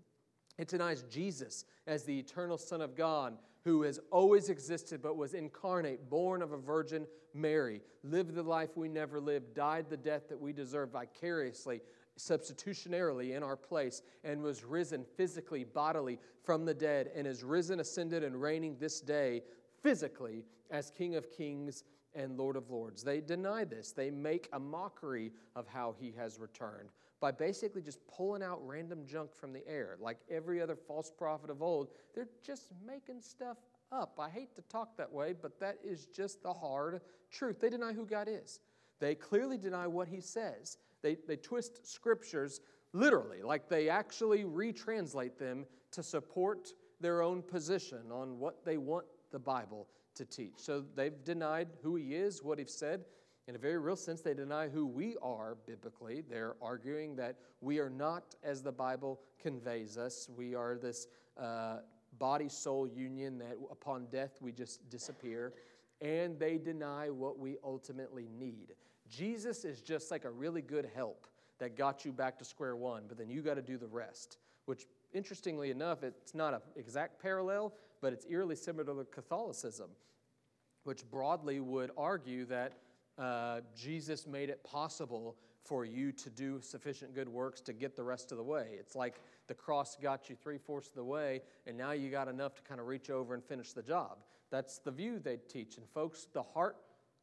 It denies Jesus as the eternal Son of God, who has always existed but was incarnate, born of a Virgin Mary, lived the life we never lived, died the death that we deserve vicariously, substitutionarily in our place and was risen physically, bodily from the dead, and is risen, ascended, and reigning this day physically as King of kings and Lord of lords. They deny this. They make a mockery of how he has returned by basically just pulling out random junk from the air. Like every other false prophet of old, they're just making stuff up. I hate to talk that way, but that is just the hard truth. They deny who God is, they clearly deny what he says. They, they twist scriptures literally, like they actually retranslate them to support their own position on what they want the Bible to teach. So they've denied who he is, what he's said. In a very real sense, they deny who we are biblically. They're arguing that we are not as the Bible conveys us. We are this uh, body soul union that upon death we just disappear. And they deny what we ultimately need. Jesus is just like a really good help that got you back to square one, but then you got to do the rest, which interestingly enough, it's not an exact parallel, but it's eerily similar to Catholicism, which broadly would argue that uh, Jesus made it possible for you to do sufficient good works to get the rest of the way. It's like the cross got you three fourths of the way, and now you got enough to kind of reach over and finish the job. That's the view they teach. And, folks, the heart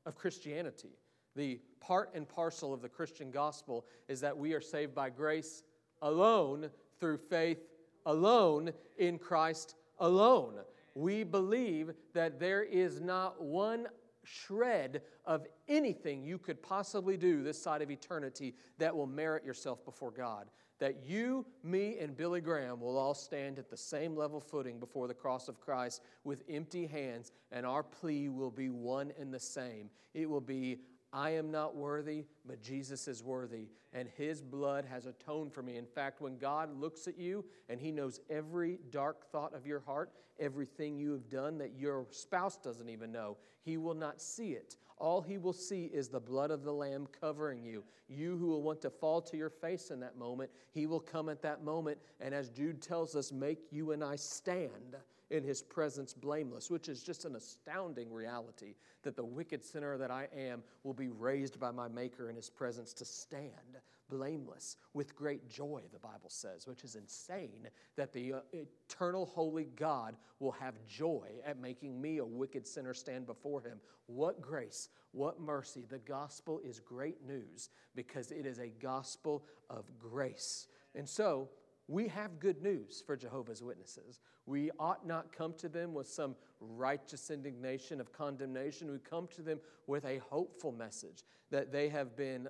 of Christianity, the part and parcel of the Christian gospel, is that we are saved by grace alone, through faith alone, in Christ alone. We believe that there is not one shred of anything you could possibly do this side of eternity that will merit yourself before God. That you, me, and Billy Graham will all stand at the same level footing before the cross of Christ with empty hands, and our plea will be one and the same. It will be, I am not worthy, but Jesus is worthy, and His blood has atoned for me. In fact, when God looks at you and He knows every dark thought of your heart, everything you have done that your spouse doesn't even know, He will not see it. All He will see is the blood of the Lamb covering you. You who will want to fall to your face in that moment, He will come at that moment, and as Jude tells us, make you and I stand in his presence blameless, which is just an astounding reality that the wicked sinner that I am will be raised by my Maker in his presence to stand blameless with great joy, the Bible says, which is insane that the uh, eternal holy God will have joy at making me, a wicked sinner, stand before him. What grace, what mercy. The gospel is great news because it is a gospel of grace. And so, we have good news for Jehovah's Witnesses. We ought not come to them with some righteous indignation of condemnation. We come to them with a hopeful message that they have been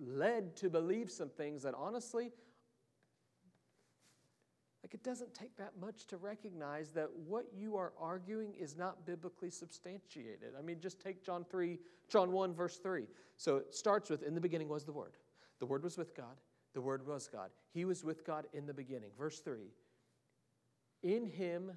led to believe some things that honestly, like it doesn't take that much to recognize that what you are arguing is not biblically substantiated. I mean, just take John 3, John 1, verse 3. So it starts with, In the beginning was the Word. The Word was with God the Word was God. He was with God in the beginning. Verse 3 In Him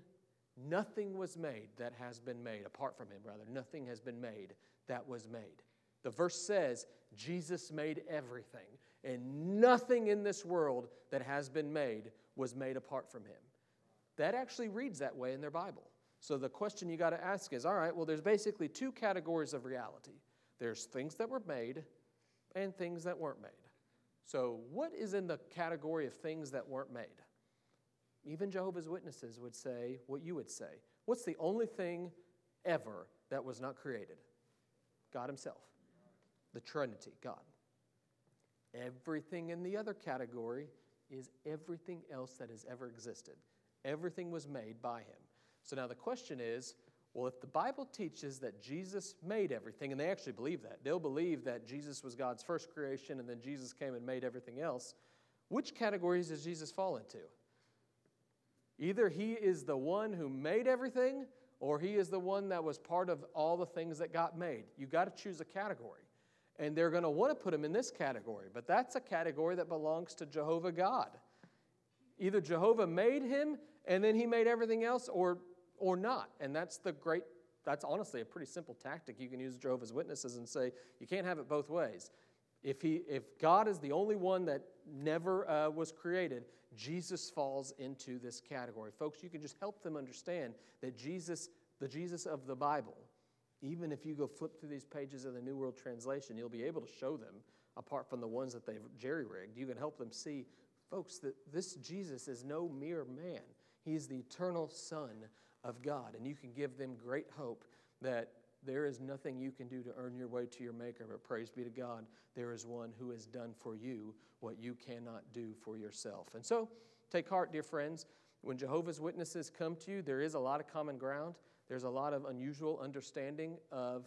nothing was made that has been made, apart from Him, rather. Nothing has been made that was made. The verse says Jesus made everything, and nothing in this world that has been made was made apart from Him. That actually reads that way in their Bible. So the question you got to ask is all right, well, there's basically two categories of reality there's things that were made and things that weren't made. So, what is in the category of things that weren't made? Even Jehovah's Witnesses would say what you would say. What's the only thing ever that was not created? God Himself, the Trinity, God. Everything in the other category is everything else that has ever existed. Everything was made by Him. So now the question is well, if the Bible teaches that Jesus made everything, and they actually believe that, they'll believe that Jesus was God's first creation and then Jesus came and made everything else, which categories does Jesus fall into? Either he is the one who made everything, or he is the one that was part of all the things that got made. You got to choose a category. And they're going to want to put him in this category, but that's a category that belongs to Jehovah God. Either Jehovah made him and then he made everything else, or or not. And that's the great, that's honestly a pretty simple tactic. You can use Jehovah's Witnesses and say, you can't have it both ways. If, he, if God is the only one that never uh, was created, Jesus falls into this category. Folks, you can just help them understand that Jesus, the Jesus of the Bible, even if you go flip through these pages of the New World Translation, you'll be able to show them apart from the ones that they've jerry rigged. You can help them see, folks, that this Jesus is no mere man. He is the eternal Son of God. And you can give them great hope that there is nothing you can do to earn your way to your Maker, but praise be to God, there is one who has done for you what you cannot do for yourself. And so, take heart, dear friends. When Jehovah's Witnesses come to you, there is a lot of common ground. There's a lot of unusual understanding of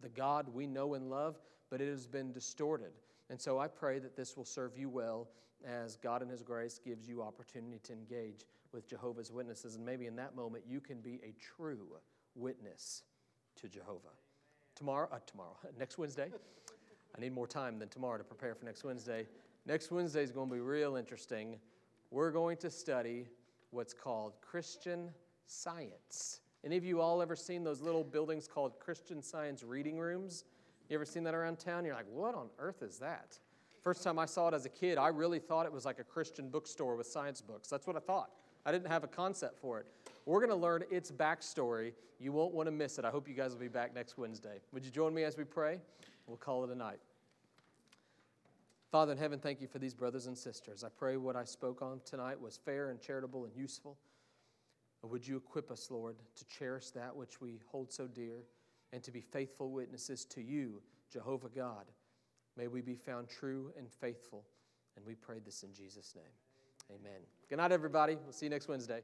the God we know and love, but it has been distorted. And so I pray that this will serve you well as God in His grace gives you opportunity to engage with Jehovah's Witnesses. And maybe in that moment, you can be a true witness to Jehovah. Tomorrow, uh, tomorrow, [LAUGHS] next Wednesday. I need more time than tomorrow to prepare for next Wednesday. Next Wednesday is going to be real interesting. We're going to study what's called Christian Science. Any of you all ever seen those little buildings called Christian Science reading rooms? You ever seen that around town? You're like, what on earth is that? First time I saw it as a kid, I really thought it was like a Christian bookstore with science books. That's what I thought. I didn't have a concept for it. We're going to learn its backstory. You won't want to miss it. I hope you guys will be back next Wednesday. Would you join me as we pray? We'll call it a night. Father in heaven, thank you for these brothers and sisters. I pray what I spoke on tonight was fair and charitable and useful. Would you equip us, Lord, to cherish that which we hold so dear and to be faithful witnesses to you, Jehovah God? May we be found true and faithful. And we pray this in Jesus' name. Amen. Good night, everybody. We'll see you next Wednesday.